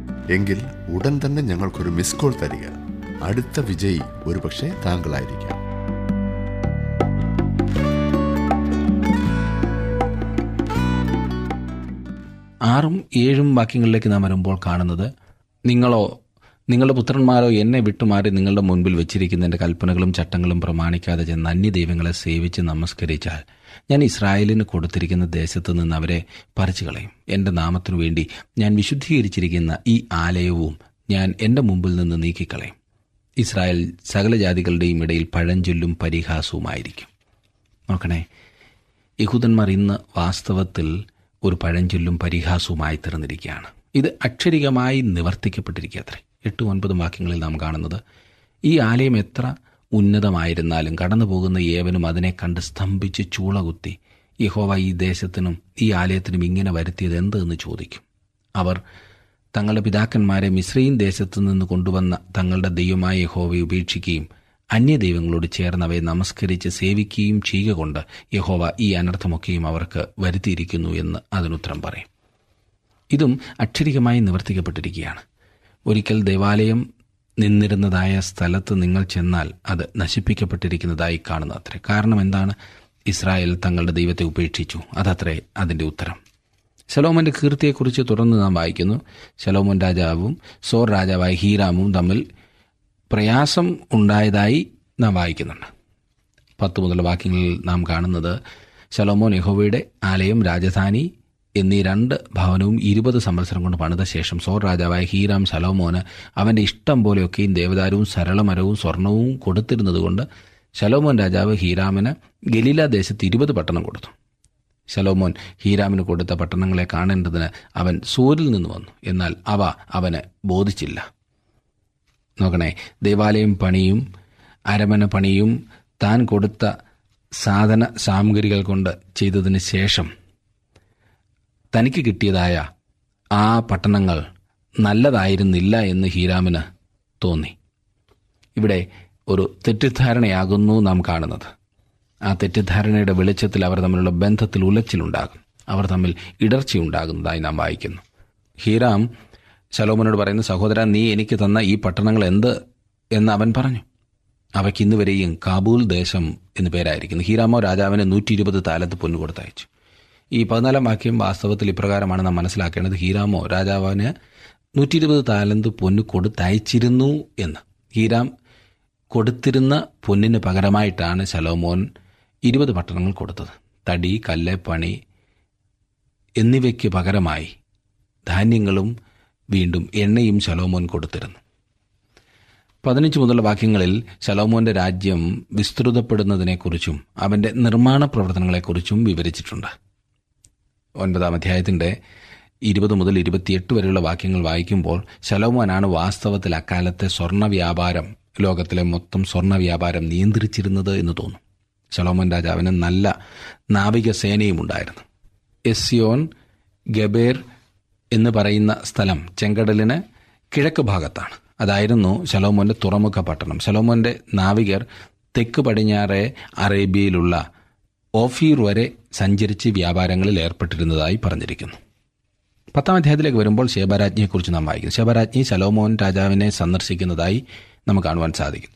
എങ്കിൽ ഉടൻ തന്നെ ഞങ്ങൾക്കൊരു മിസ് കോൾ തരിക. അടുത്ത വിജയി ഒരുപക്ഷെ താങ്കളായിരിക്കാം. ആറും ഏഴും വാക്യങ്ങളിലേക്ക് നാം വരുമ്പോൾ കാണുന്നത് നിങ്ങളോ നിങ്ങളുടെ പുത്രന്മാരോ എന്നെ വിട്ടുമാറി നിങ്ങളുടെ മുൻപിൽ വെച്ചിരിക്കുന്ന എന്റെ കൽപ്പനകളും ചട്ടങ്ങളും പ്രമാണിക്കാതെ ചെന്ന് അന്യദൈവങ്ങളെ സേവിച്ച് നമസ്കരിച്ചാൽ ഞാൻ ഇസ്രായേലിന് കൊടുത്തിരിക്കുന്ന ദേശത്ത് നിന്ന് അവരെ പറിച്ചു കളയും എന്റെ നാമത്തിനു വേണ്ടി ഞാൻ വിശുദ്ധീകരിച്ചിരിക്കുന്ന ഈ ആലയവും ഞാൻ എന്റെ മുമ്പിൽ നിന്ന് നീക്കിക്കളയും. ഇസ്രായേൽ സകല ജാതികളുടെയും ഇടയിൽ പഴഞ്ചൊല്ലും പരിഹാസവുമായിരിക്കും. നോക്കണേ യഹൂദന്മാർ ഇന്ന് വാസ്തവത്തിൽ ഒരു പഴഞ്ചൊല്ലും പരിഹാസവുമായി തീർന്നിരിക്കുകയാണ് ഇത് അക്ഷരികമായി നിവർത്തിക്കപ്പെട്ടിരിക്കുക അത്രേ എട്ടും ഒൻപതും വാക്യങ്ങളിൽ നാം കാണുന്നത് ഈ ആലയം എത്ര ഉന്നതമായിരുന്നാലും കടന്നു പോകുന്ന ഏവനും അതിനെ കണ്ട് സ്തംഭിച്ച് ചൂളകുത്തി യഹോവ ഈ ദേശത്തിനും ഈ ആലയത്തിനും ഇങ്ങനെ വരുത്തിയത് എന്ത് എന്ന് ചോദിക്കും? അവർ തങ്ങളുടെ പിതാക്കന്മാരെ മിശ്രയും ദേശത്തു നിന്ന് കൊണ്ടുവന്ന തങ്ങളുടെ ദൈവമായ യഹോവയെ ഉപേക്ഷിക്കുകയും അന്യദൈവങ്ങളോട് ചേർന്ന് അവയെ നമസ്കരിച്ച് സേവിക്കുകയും ചെയ്യുക കൊണ്ട് യഹോവ ഈ അനർത്ഥമൊക്കെയും അവർക്ക് വരുത്തിയിരിക്കുന്നു എന്ന് അതിനുത്തരം പറയും. ഇതും അക്ഷരികമായി നിവർത്തിക്കപ്പെട്ടിരിക്കുകയാണ്. ഒരിക്കൽ ദേവാലയം നിന്നിരുന്നതായ സ്ഥലത്ത് നിങ്ങൾ ചെന്നാൽ അത് നശിപ്പിക്കപ്പെട്ടിരിക്കുന്നതായി കാണുന്നു അത്രേ കാരണം എന്താണ്? ഇസ്രായേൽ തങ്ങളുടെ ദൈവത്തെ ഉപേക്ഷിച്ചു. അതത്രേ അതിന്റെ ഉത്തരം. ശലോമന്റെ കീർത്തിയെക്കുറിച്ച് തുടർന്ന് നാം വായിക്കുന്നു. ശലോമോൻ രാജാവും സോർ രാജാവായ ഹീരാമും തമ്മിൽ പ്രയാസം ഉണ്ടായതായി നാം വായിക്കുന്നുണ്ട്. പത്ത് മുതൽ വാക്യങ്ങളിൽ നാം കാണുന്നത് ശലോമോൻ യഹോവയുടെ ആലയം രാജധാനി എന്നീ രണ്ട് ഭവനവും ഇരുപത് സംവത്സരം കൊണ്ട് പണിത ശേഷം സോർ രാജാവായ ഹീരാം ശലോമോന് അവന്റെ ഇഷ്ടം പോലെയൊക്കെയും ദേവദാരവും സരളമരവും സ്വർണവും കൊടുത്തിരുന്നതുകൊണ്ട് ശലോമോൻ രാജാവ് ഹീരാമിന് ഗലീല ദേശത്ത് ഇരുപത് പട്ടണം കൊടുത്തു. ശലോമോൻ ഹീരാമിന് കൊടുത്ത പട്ടണങ്ങളെ കാണേണ്ടതിന് അവൻ സൂരിൽ നിന്ന് വന്നു. എന്നാൽ അവ അവന് ബോധിച്ചില്ല. നോക്കണേ ദേവാലയം പണിയും അരമന പണിയും താൻ കൊടുത്ത സാധന സാമഗ്രികൾ കൊണ്ട് ചെയ്തതിന് ശേഷം തനിക്ക് കിട്ടിയതായ ആ പട്ടണങ്ങൾ നല്ലതായിരുന്നില്ല എന്ന് ഹീരാമിന് തോന്നി. ഇവിടെ ഒരു തെറ്റിദ്ധാരണയാകുന്നു നാം കാണുന്നത്. ആ തെറ്റിദ്ധാരണയുടെ വെളിച്ചത്തിൽ അവർ തമ്മിലുള്ള ബന്ധത്തിൽ ഉലച്ചിലുണ്ടാകും. അവർ തമ്മിൽ ഇടർച്ചയുണ്ടാകുന്നതായി നാം വായിക്കുന്നു. ഹീരാം ശലോമനോട് പറയുന്ന സഹോദര നീ എനിക്ക് തന്ന ഈ പട്ടണങ്ങൾ എന്ത്? എന്ന് അവൻ പറഞ്ഞു. അവയ്ക്ക് ഇന്ന് വരെയും കാബൂൽ ദേശം എന്ന് പേരായിരിക്കുന്നു. ഹീരാമോ രാജാവിന് നൂറ്റി ഇരുപത് താലത്ത് പൊന്നു ഈ പതിനാലാം വാക്യം വാസ്തവത്തിൽ ഇപ്രകാരമാണ് നാം മനസ്സിലാക്കേണ്ടത്. ഹീരാമോ രാജാവിന് നൂറ്റി ഇരുപത് താലന്ത് പൊന്ന് കൊടുത്തയച്ചിരുന്നു എന്ന്. ഹീരാം കൊടുത്തിരുന്ന പൊന്നിന് പകരമായിട്ടാണ് ശലോമോൻ ഇരുപത് പട്ടണങ്ങൾ കൊടുത്തത്. തടി കല്ല് പണി എന്നിവയ്ക്ക് പകരമായി ധാന്യങ്ങളും വീണ്ടും എണ്ണയും ശലോമോൻ കൊടുത്തിരുന്നു. പതിനഞ്ച് മുതലുള്ള വാക്യങ്ങളിൽ ശലോമോന്റെ രാജ്യം വിസ്തൃതപ്പെടുന്നതിനെക്കുറിച്ചും അവന്റെ നിർമ്മാണ പ്രവർത്തനങ്ങളെക്കുറിച്ചും വിവരിച്ചിട്ടുണ്ട്. ഒൻപതാം അധ്യായത്തിന്റെ ഇരുപത് മുതൽ ഇരുപത്തിയെട്ട് വരെയുള്ള വാക്യങ്ങൾ വായിക്കുമ്പോൾ ശലോമോനാണ് വാസ്തവത്തിൽ അക്കാലത്തെ സ്വർണ വ്യാപാരം ലോകത്തിലെ മൊത്തം സ്വർണ വ്യാപാരം നിയന്ത്രിച്ചിരുന്നത് എന്ന് തോന്നും. ശലോമോൻ രാജാവിന് നല്ല നാവിക സേനയും ഉണ്ടായിരുന്നു. എസ്സിയോൻ ഗബേർ എന്ന് പറയുന്ന സ്ഥലം ചെങ്കടലിന് കിഴക്ക് ഭാഗത്താണ്. അതായിരുന്നു ശലോമോന്റെ തുറമുഖ പട്ടണം. ശലോമോന്റെ നാവികർ തെക്ക് പടിഞ്ഞാറെ അറേബ്യയിലുള്ള ഓഫീർ വരെ സഞ്ചരിച്ച് വ്യാപാരങ്ങളിൽ ഏർപ്പെട്ടിരുന്നതായി പറഞ്ഞിരിക്കുന്നു. പത്താം അധ്യായത്തിലേക്ക് വരുമ്പോൾ ശേബരാജ്ഞിയെക്കുറിച്ച് നാം വായിക്കുന്നു. ശേബരാജ്ഞി ശലോമോൻ രാജാവിനെ സന്ദർശിക്കുന്നതായി നമുക്ക് കാണുവാൻ സാധിക്കും.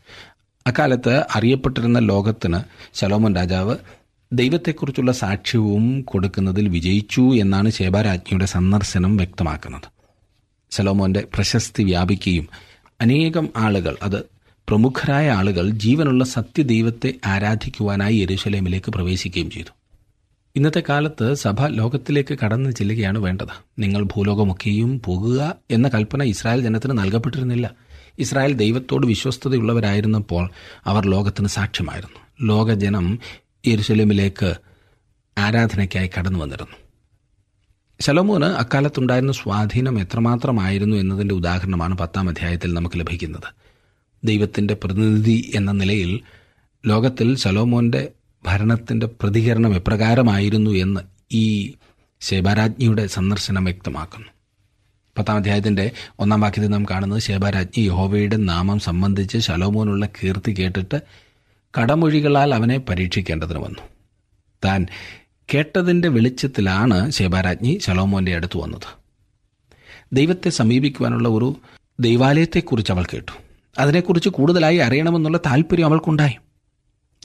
അക്കാലത്ത് അറിയപ്പെട്ടിരുന്ന ലോകത്തിന് ശലോമോൻ രാജാവ് ദൈവത്തെക്കുറിച്ചുള്ള സാക്ഷ്യവും കൊടുക്കുന്നതിൽ വിജയിച്ചു എന്നാണ് ശേബാരാജ്ഞിയുടെ സന്ദർശനം വ്യക്തമാക്കുന്നത്. ശലോമോന്റെ പ്രശസ്തി വ്യാപിക്കുകയും അനേകം ആളുകൾ അത് പ്രമുഖരായ ആളുകൾ ജീവനുള്ള സത്യദൈവത്തെ ആരാധിക്കുവാനായി യെരൂശലേമിലേക്ക് പ്രവേശിക്കുകയും ചെയ്തു. ഇന്നത്തെ കാലത്ത് സഭ ലോകത്തിലേക്ക് കടന്നു ചെല്ലുകയാണ് വേണ്ടത്. നിങ്ങൾ ഭൂലോകമൊക്കെയും പോകുക എന്ന കൽപ്പന ഇസ്രായേൽ ജനത്തിന് നൽകപ്പെട്ടിരുന്നില്ല. ഇസ്രായേൽ ദൈവത്തോട് വിശ്വസ്തതയുള്ളവരായിരുന്നപ്പോൾ അവർ ലോകത്തിന് സാക്ഷ്യമായിരുന്നു. ലോകജനം യെരുസലേമിലേക്ക് ആരാധനയ്ക്കായി കടന്നു വന്നിരുന്നു. ശലോമോന് അക്കാലത്തുണ്ടായിരുന്ന സ്വാധീനം എത്രമാത്രമായിരുന്നു എന്നതിന്റെ ഉദാഹരണമാണ് പത്താം അധ്യായത്തിൽ നമുക്ക് ലഭിക്കുന്നത്. ദൈവത്തിന്റെ പ്രതിനിധി എന്ന നിലയിൽ ലോകത്തിൽ സലോമോന്റെ ഭരണത്തിന്റെ പ്രതികരണം എപ്രകാരമായിരുന്നു എന്ന് ഈ ശേബാരാജ്ഞിയുടെ സന്ദർശനം വ്യക്തമാക്കുന്നു. പത്താം അധ്യായത്തിന്റെ ഒന്നാം വാക്യത്തിൽ നാം കാണുന്നത് ശേബാരാജ്ഞി യഹോവയുടെ നാമം സംബന്ധിച്ച് ശലോമോനുള്ള കീർത്തി കേട്ടിട്ട് കടമൊഴികളാൽ അവനെ പരീക്ഷിക്കേണ്ടതിന് വന്നു. താൻ കേട്ടതിന്റെ വെളിച്ചത്തിലാണ് ശേബാരാജ്ഞി ശലോമോന്റെ അടുത്ത് വന്നത്. ദൈവത്തെ സമീപിക്കുവാനുള്ള ഒരു ദൈവാലയത്തെക്കുറിച്ച് അവൾ കേട്ടു. അതിനെക്കുറിച്ച് കൂടുതലായി അറിയണമെന്നുള്ള താല്പര്യം അവൾക്കുണ്ടായി.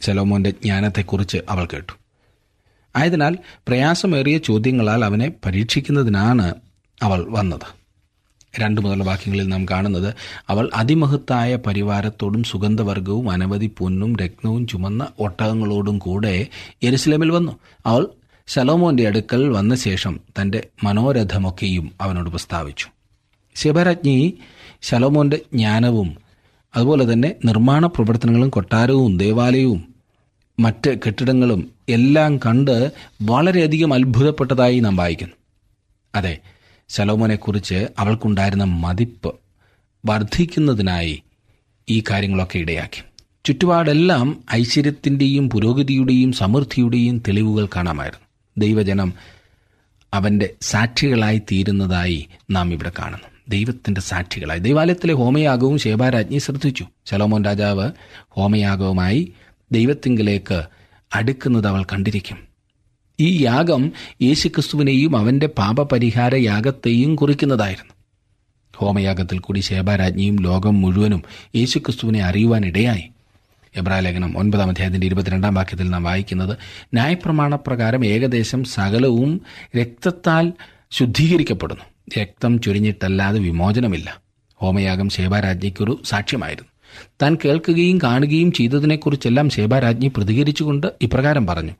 ശലോമോന്റെ ജ്ഞാനത്തെക്കുറിച്ച് അവൾ കേട്ടു. ആയതിനാൽ പ്രയാസമേറിയ ചോദ്യങ്ങളാൽ അവനെ പരീക്ഷിക്കുന്നതിനാണ് അവൾ വന്നത്. രണ്ടു മുതൽ വാക്യങ്ങളിൽ നാം കാണുന്നത് അവൾ അതിമഹത്തായ പരിവാരത്തോടും സുഗന്ധവർഗവും അനവധി പൊന്നും രത്നവും ചുമന്ന ഒട്ടകങ്ങളോടും കൂടെ യെരുസലേമിൽ വന്നു. അവൾ ശലോമോന്റെ അടുക്കൽ വന്ന ശേഷം തന്റെ മനോരഥമൊക്കെയും അവനോട് പ്രസ്താവിച്ചു. ശിവരാജ്ഞി ശലോമോന്റെ ജ്ഞാനവും അതുപോലെ തന്നെ നിർമ്മാണ പ്രവർത്തനങ്ങളും കൊട്ടാരവും ദേവാലയവും മറ്റ് കെട്ടിടങ്ങളും എല്ലാം കണ്ട് വളരെയധികം അത്ഭുതപ്പെട്ടതായി നാം വായിക്കുന്നു. അതെ ശലോമോനെക്കുറിച്ച് അവൾക്കുണ്ടായിരുന്ന മതിപ്പ് വർദ്ധിക്കുന്നതിനായി ഈ കാര്യങ്ങളൊക്കെ ഇടയാക്കി. ചുറ്റുപാടെല്ലാം ഐശ്വര്യത്തിന്റെയും പുരോഗതിയുടെയും സമൃദ്ധിയുടെയും തെളിവുകൾ കാണാമായിരുന്നു. ദൈവജനം അവന്റെ സാക്ഷികളായി തീരുന്നതായി നാം ഇവിടെ കാണുന്നു. ദൈവത്തിന്റെ സാക്ഷികളായി. ദൈവാലയത്തിലെ ഹോമയാഗവും ശേബാരാജ്ഞി ശ്രദ്ധിച്ചു. ശലോമോൻ രാജാവ് ഹോമയാഗവുമായി ദൈവത്തിങ്കിലേക്ക് അടുക്കുന്നത് അവൾ കണ്ടിരിക്കും. ഈ യാഗം യേശുക്രിസ്തുവിനെയും അവന്റെ പാപപരിഹാര യാഗത്തെയും കുറിക്കുന്നതായിരുന്നു. ഹോമയാഗത്തിൽ കൂടി ശേബാരാജ്ഞിയും ലോകം മുഴുവനും യേശുക്രിസ്തുവിനെ അറിയുവാനിടയായി എബ്രാലേഖനം ഒൻപതാം അധ്യായത്തിന്റെ ഇരുപത്തിരണ്ടാം വാക്യത്തിൽ നാം വായിക്കുന്നത് ന്യായപ്രമാണപ്രകാരം ഏകദേശം സകലവും രക്തത്താൽ ശുദ്ധീകരിക്കപ്പെടുന്നു. രക്തം ചുരിഞ്ഞിട്ടല്ലാതെ വിമോചനമില്ല. ഹോമയാഗം ശേബാരാജ്ഞിക്കൊരു സാക്ഷ്യമായിരുന്നു. താൻ കേൾക്കുകയും കാണുകയും ചെയ്തതിനെക്കുറിച്ചെല്ലാം ശേബാരാജ്ഞി പ്രതികരിച്ചുകൊണ്ട് ഇപ്രകാരം പറഞ്ഞു.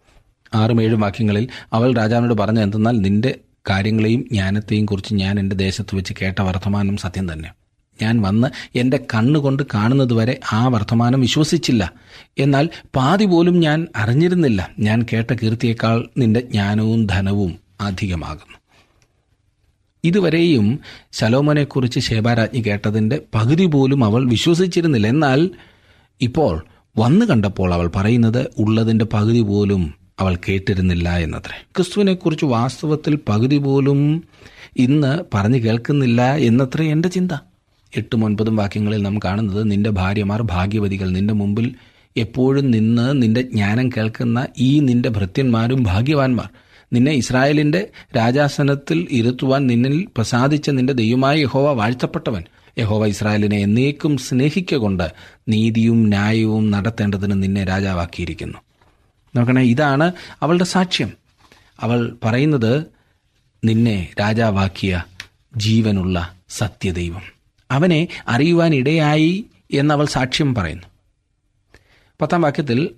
ആറും ഏഴും വാക്യങ്ങളിൽ അവൾ രാജാവിനോട് പറഞ്ഞു എന്തെന്നാൽ നിന്റെ കാര്യങ്ങളെയും ജ്ഞാനത്തെയും കുറിച്ച് ഞാൻ എന്റെ ദേശത്ത് വെച്ച് കേട്ട വർത്തമാനം സത്യം തന്നെ. ഞാൻ വന്ന് എന്റെ കണ്ണുകൊണ്ട് കാണുന്നതുവരെ ആ വർത്തമാനം വിശ്വസിച്ചില്ല. എന്നാൽ പാതി പോലും ഞാൻ അറിഞ്ഞിരുന്നില്ല. ഞാൻ കേട്ട കീർത്തിയേക്കാൾ നിന്റെ ജ്ഞാനവും ധനവും അധികമാകുന്നു. ഇതുവരെയും ശലോമോനെക്കുറിച്ച് ശേബാരാജ്ഞി കേട്ടതിന്റെ പകുതി പോലും അവൾ വിശ്വസിച്ചിരുന്നില്ല. എന്നാൽ ഇപ്പോൾ വന്നു കണ്ടപ്പോൾ അവൾ പറയുന്നത് ഉള്ളതിന്റെ പകുതി പോലും അവൾ കേട്ടിരുന്നില്ല എന്നത്രേ. ക്രിസ്തുവിനെക്കുറിച്ച് വാസ്തവത്തിൽ പകുതി പോലും ഇന്ന് പറഞ്ഞു കേൾക്കുന്നില്ല എന്നത്രേ എന്റെ ചിന്ത. എട്ടും ഒൻപതും വാക്യങ്ങളിൽ നാം കാണുന്നത് നിന്റെ ഭാര്യമാർ ഭാഗ്യവതികൾ നിന്റെ മുമ്പിൽ എപ്പോഴും നിന്ന് നിന്റെ ജ്ഞാനം കേൾക്കുന്ന ഈ നിന്റെ ഭൃത്യന്മാരും ഭാഗ്യവാന്മാർ. നിന്നെ ഇസ്രായേലിന്റെ രാജാസനത്തിൽ ഇരുത്തുവാൻ നിന്നിൽ പ്രസാദിച്ച നിന്റെ ദൈവമായ യഹോവ വാഴ്ത്തപ്പെട്ടവൻ. യഹോവ ഇസ്രായേലിനെ എന്നേക്കും സ്നേഹിക്കൊണ്ട് നീതിയും ന്യായവും നടത്തേണ്ടതിന് നിന്നെ രാജാവാക്കിയിരിക്കുന്നു. നോക്കണേ ഇതാണ് അവളുടെ സാക്ഷ്യം. അവൾ പറയുന്നത് നിന്നെ രാജാവാക്കിയ ജീവനുള്ള സത്യദൈവം. അവനെ അറിയുവാനിടയായി എന്നവൾ സാക്ഷ്യം പറയുന്നു. പത്താം വാക്യത്തിൽ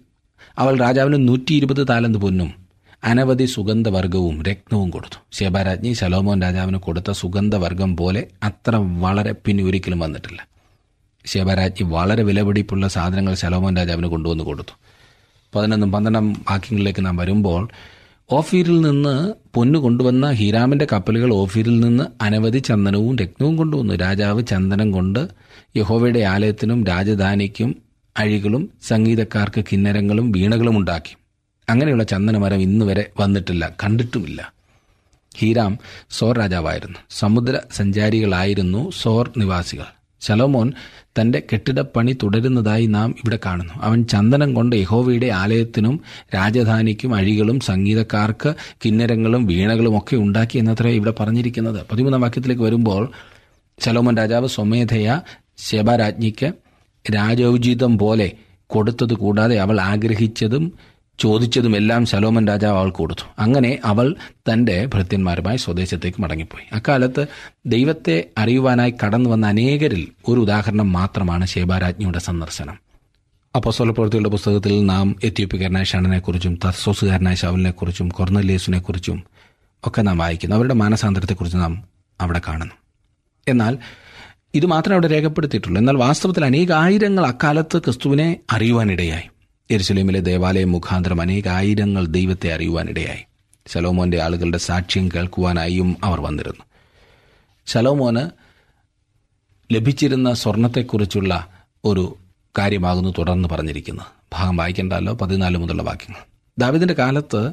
അവൾ രാജാവിന് നൂറ്റി ഇരുപത് താലന്ത് പൊന്നും അനവധി സുഗന്ധവർഗവും രത്നവും കൊടുത്തു. ശേബാരാജ്ഞി ശലോമോൻ രാജാവിന് കൊടുത്ത സുഗന്ധവർഗം പോലെ അത്ര വളരെ പിന്നെ ഒരിക്കലും വന്നിട്ടില്ല. ശേബാരാജ്ഞി വളരെ വിലപിടിപ്പുള്ള സാധനങ്ങൾ ശലോമോൻ രാജാവിന് കൊണ്ടുവന്ന് കൊടുത്തു. പതിനൊന്നും പന്ത്രണ്ടാം വാക്യങ്ങളിലേക്ക് നാം വരുമ്പോൾ ഓഫീരിൽ നിന്ന് പൊന്നു കൊണ്ടുവന്ന ഹീരാമിന്റെ കപ്പലുകൾ ഓഫീരിൽ നിന്ന് അനവധി ചന്ദനവും രത്നവും കൊണ്ടുവന്നു. രാജാവ് ചന്ദനം കൊണ്ട് യഹോവയുടെ ആലയത്തിനും രാജധാനിക്കും അഴികളും സംഗീതക്കാർക്ക് കിന്നരങ്ങളും വീണകളും ഉണ്ടാക്കി. അങ്ങനെയുള്ള ചന്ദനമരം ഇന്ന് വരെ വന്നിട്ടില്ല കണ്ടിട്ടുമില്ല. ഹീരാം സോർ രാജാവായിരുന്നു. സമുദ്ര സഞ്ചാരികളായിരുന്നു സോർ നിവാസികൾ. ശലോമോൻ തന്റെ കെട്ടിടപ്പണി തുടരുന്നതായി നാം ഇവിടെ കാണുന്നു. അവൻ ചന്ദനം കൊണ്ട് യഹോവയുടെ ആലയത്തിനും രാജധാനിക്കും അഴികളും സംഗീതക്കാർക്ക് കിന്നരങ്ങളും വീണകളും ഒക്കെ ഉണ്ടാക്കി എന്നത്രേ ഇവിടെ പറഞ്ഞിരിക്കുന്നത്. പതിമൂന്നാം വാക്യത്തിലേക്ക് വരുമ്പോൾ ശലോമോൻ രാജാവ് സ്വമേധയ ശേബാരാജ്ഞിക്ക് രാജോചിതം പോലെ കൊടുത്തത് കൂടാതെ അവൾ ആഗ്രഹിച്ചതും ചോദിച്ചതുമെല്ലാം ശലോമൻ രാജാവ് അവൾക്ക് കൊടുത്തു. അങ്ങനെ അവൾ തന്റെ ഭൃത്യന്മാരുമായി സ്വദേശത്തേക്ക് മടങ്ങിപ്പോയി. അക്കാലത്ത് ദൈവത്തെ അറിയുവാനായി കടന്നു വന്ന അനേകരിൽ ഒരു ഉദാഹരണം മാത്രമാണ് ശേബാരാജ്ഞിയുടെ സന്ദർശനം. അപ്പോസ്തല പ്രവൃത്തികളുടെ പുസ്തകത്തിൽ നാം എത്യോപ്യക്കാരനായ ഷണനെക്കുറിച്ചും തർസോസുകാരനായ ശവലിനെക്കുറിച്ചും കൊർന്നലേസിനെക്കുറിച്ചും ഒക്കെ നാം വായിക്കുന്നു. അവരുടെ മാനസാന്തരത്തെക്കുറിച്ച് നാം അവിടെ കാണുന്നു. എന്നാൽ ഇത് മാത്രമേ അവിടെ രേഖപ്പെടുത്തിയിട്ടുള്ളൂ. എന്നാൽ വാസ്തവത്തിൽ അനേകായിരങ്ങൾ അക്കാലത്ത് ക്രിസ്തുവിനെ അറിയുവാനിടയായി. യെരുസലേമിലെ ദേവാലയ മുഖാന്തരം അനേകായിരങ്ങൾ ദൈവത്തെ അറിയുവാനിടയായി ശലോമോന്റെ ആളുകളുടെ സാക്ഷ്യം കേൾക്കുവാനായും അവർ വന്നിരുന്നു. ശലോമോന് ലഭിച്ചിരുന്ന സ്വർണത്തെക്കുറിച്ചുള്ള ഒരു കാര്യമാകുന്നു തുടർന്ന് പറഞ്ഞിരിക്കുന്നത് ഭാഗം വായിക്കേണ്ടല്ലോ പതിനാല് മുതലുള്ള വാക്യങ്ങൾ. ദാവിദിന്റെ കാലത്ത്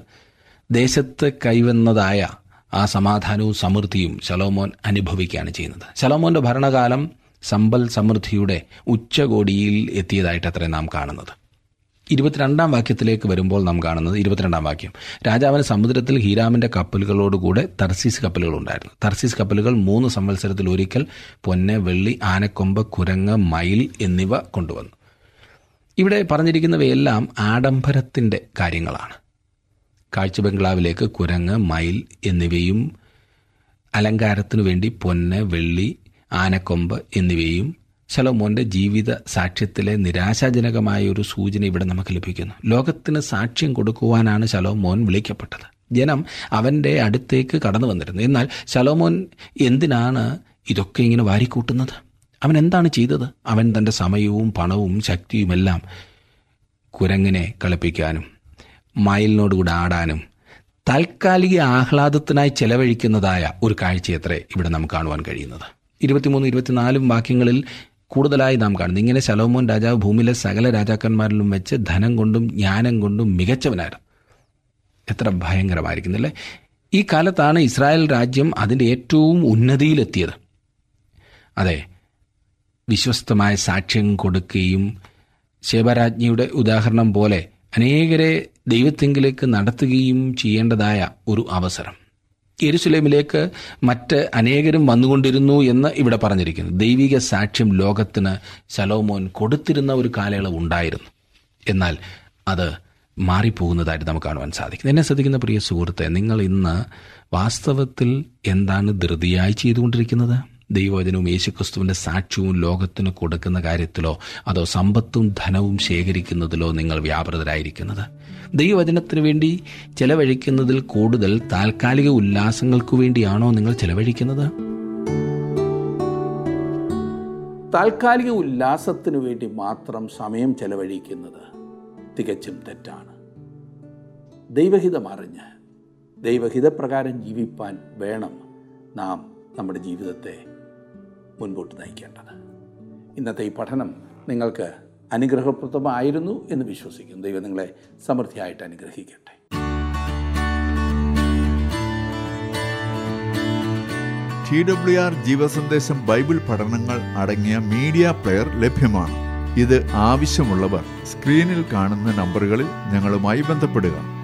ദേശത്ത് കൈവന്നതായ ആ സമാധാനവും സമൃദ്ധിയും ശലോമോൻ അനുഭവിക്കുകയാണ് ചെയ്യുന്നത്. ശലോമോന്റെ ഭരണകാലം സമ്പൽ സമൃദ്ധിയുടെ ഉച്ചകോടിയിൽ എത്തിയതായിട്ട് അത്രേ നാം കാണുന്നത്. ഇരുപത്തിരണ്ടാം വാക്യത്തിലേക്ക് വരുമ്പോൾ നാം കാണുന്നത് ഇരുപത്തിരണ്ടാം വാക്യം. രാജാവിന് സമുദ്രത്തിൽ ഹീരാമിന്റെ കപ്പലുകളോടുകൂടെ തർസീസ് കപ്പലുകൾ ഉണ്ടായിരുന്നു തർസീസ് കപ്പലുകൾ മൂന്ന് സംവത്സരത്തിൽ ഒരിക്കൽ പൊന്ന് വെള്ളി ആനക്കൊമ്പ് കുരങ്ങ് മയിൽ എന്നിവ കൊണ്ടുവന്നു. ഇവിടെ പറഞ്ഞിരിക്കുന്നവയെല്ലാം ആഡംബരത്തിന്റെ കാര്യങ്ങളാണ്. കാഴ്ച ബംഗ്ലാവിലേക്ക് കുരങ്ങ് മയിൽ എന്നിവയും അലങ്കാരത്തിനു വേണ്ടി പൊന്ന് വെള്ളി ആനക്കൊമ്പ് എന്നിവയും ശലോമോന്റെ ജീവിത സാക്ഷ്യത്തിലെ നിരാശാജനകമായ ഒരു സൂചന ഇവിടെ നമുക്ക് ലഭിക്കുന്നു. ലോകത്തിന് സാക്ഷ്യം കൊടുക്കുവാനാണ് ശലോമോൻ വിളിക്കപ്പെട്ടത്. ജനം അവന്റെ അടുത്തേക്ക് കടന്നു വന്നിരുന്നു. എന്നാൽ ശലോമോൻ എന്തിനാണ് ഇതൊക്കെ ഇങ്ങനെ വാരിക്കൂട്ടുന്നത്? അവൻ എന്താണ് ചെയ്തത്? അവൻ തന്റെ സമയവും പണവും ശക്തിയുമെല്ലാം കുരങ്ങിനെ കളിപ്പിക്കാനും മയിലിനോടുകൂടെ ആടാനും താൽക്കാലിക ആഹ്ലാദത്തിനായി ചെലവഴിക്കുന്നതായ ഒരു കാഴ്ചയത്രേ ഇവിടെ നമുക്ക് കാണുവാൻ കഴിയുന്നത്. ഇരുപത്തിമൂന്ന് ഇരുപത്തിനാലും വാക്യങ്ങളിൽ കൂടുതലായി നാം കാണുന്നു. ഇങ്ങനെ ശലോമോൻ രാജാവ് ഭൂമിയിലെ സകല രാജാക്കന്മാരിലും വെച്ച് ധനം കൊണ്ടും ജ്ഞാനം കൊണ്ടും മികച്ചവനായിരുന്നു. എത്ര ഭയങ്കരമായിരിക്കുന്നില്ലേ ഈ കാലത്താണ് ഇസ്രായേൽ രാജ്യം അതിന്റെ ഏറ്റവും ഉന്നതിയിലെത്തിയത്. അതെ വിശ്വസ്തമായ സാക്ഷ്യം കൊടുക്കുകയും ശേബരാജ്ഞിയുടെ ഉദാഹരണം പോലെ അനേകരെ ദൈവത്തെങ്കിലേക്ക് നടത്തുകയും ചെയ്യേണ്ടതായ ഒരു അവസരം. യെരുസലേമിലേക്ക് മറ്റ് അനേകരും വന്നുകൊണ്ടിരുന്നു എന്ന് ഇവിടെ പറഞ്ഞിരിക്കുന്നു. ദൈവിക സാക്ഷ്യം ലോകത്തിന് ശലോമോൻ കൊടുത്തിരുന്ന ഒരു കാലയളവ് ഉണ്ടായിരുന്നു. എന്നാൽ അത് മാറിപ്പോകുന്നതായിട്ട് നമുക്ക് കാണുവാൻ സാധിക്കും. എന്നെ ശ്രദ്ധിക്കുന്ന പ്രിയ സുഹൃത്തെ നിങ്ങൾ ഇന്ന് വാസ്തവത്തിൽ എന്താണ് ധൃതിയായി ചെയ്തുകൊണ്ടിരിക്കുന്നത്? ദൈവവചനവും യേശുക്രിസ്തുവിന്റെ സാക്ഷ്യവും ലോകത്തിന് കൊടുക്കുന്ന കാര്യത്തിലോ അതോ സമ്പത്തും ധനവും ശേഖരിക്കുന്നതിലോ നിങ്ങൾ വ്യാപൃതരായിരിക്കുന്നത്. ദൈവവചനത്തിന് വേണ്ടി ചെലവഴിക്കുന്നതിൽ കൂടുതൽ താൽക്കാലിക ഉല്ലാസങ്ങൾക്കു വേണ്ടിയാണോ നിങ്ങൾ ചെലവഴിക്കുന്നത്? താൽക്കാലിക ഉല്ലാസത്തിനു വേണ്ടി മാത്രം സമയം ചെലവഴിക്കുന്നത് തികച്ചും തെറ്റാണ്. ദൈവഹിതം അറിഞ്ഞ് ദൈവഹിതപ്രകാരം ജീവിപ്പാൻ വേണം നാം നമ്മുടെ ജീവിതത്തെ മുൻപോട്ട് നയിക്കേണ്ടത്. ഇന്നത്തെ ഈ പഠനം നിങ്ങൾക്ക് അനുഗ്രഹപ്രദമായിരുന്നു എന്ന് വിശ്വസിക്കുന്നു. ദൈവം നിങ്ങളെ സമൃദ്ധിയായിട്ട് അനുഗ്രഹിക്കട്ടെ. ടി ഡബ്ല്യു ആർ ജീവസന്ദേശം ബൈബിൾ പഠനങ്ങൾ അടങ്ങിയ മീഡിയ പ്ലെയർ ലഭ്യമാണ്. ഇത് ആവശ്യമുള്ളവർ സ്ക്രീനിൽ കാണുന്ന നമ്പറുകളിൽ ഞങ്ങളുമായി ബന്ധപ്പെടുക.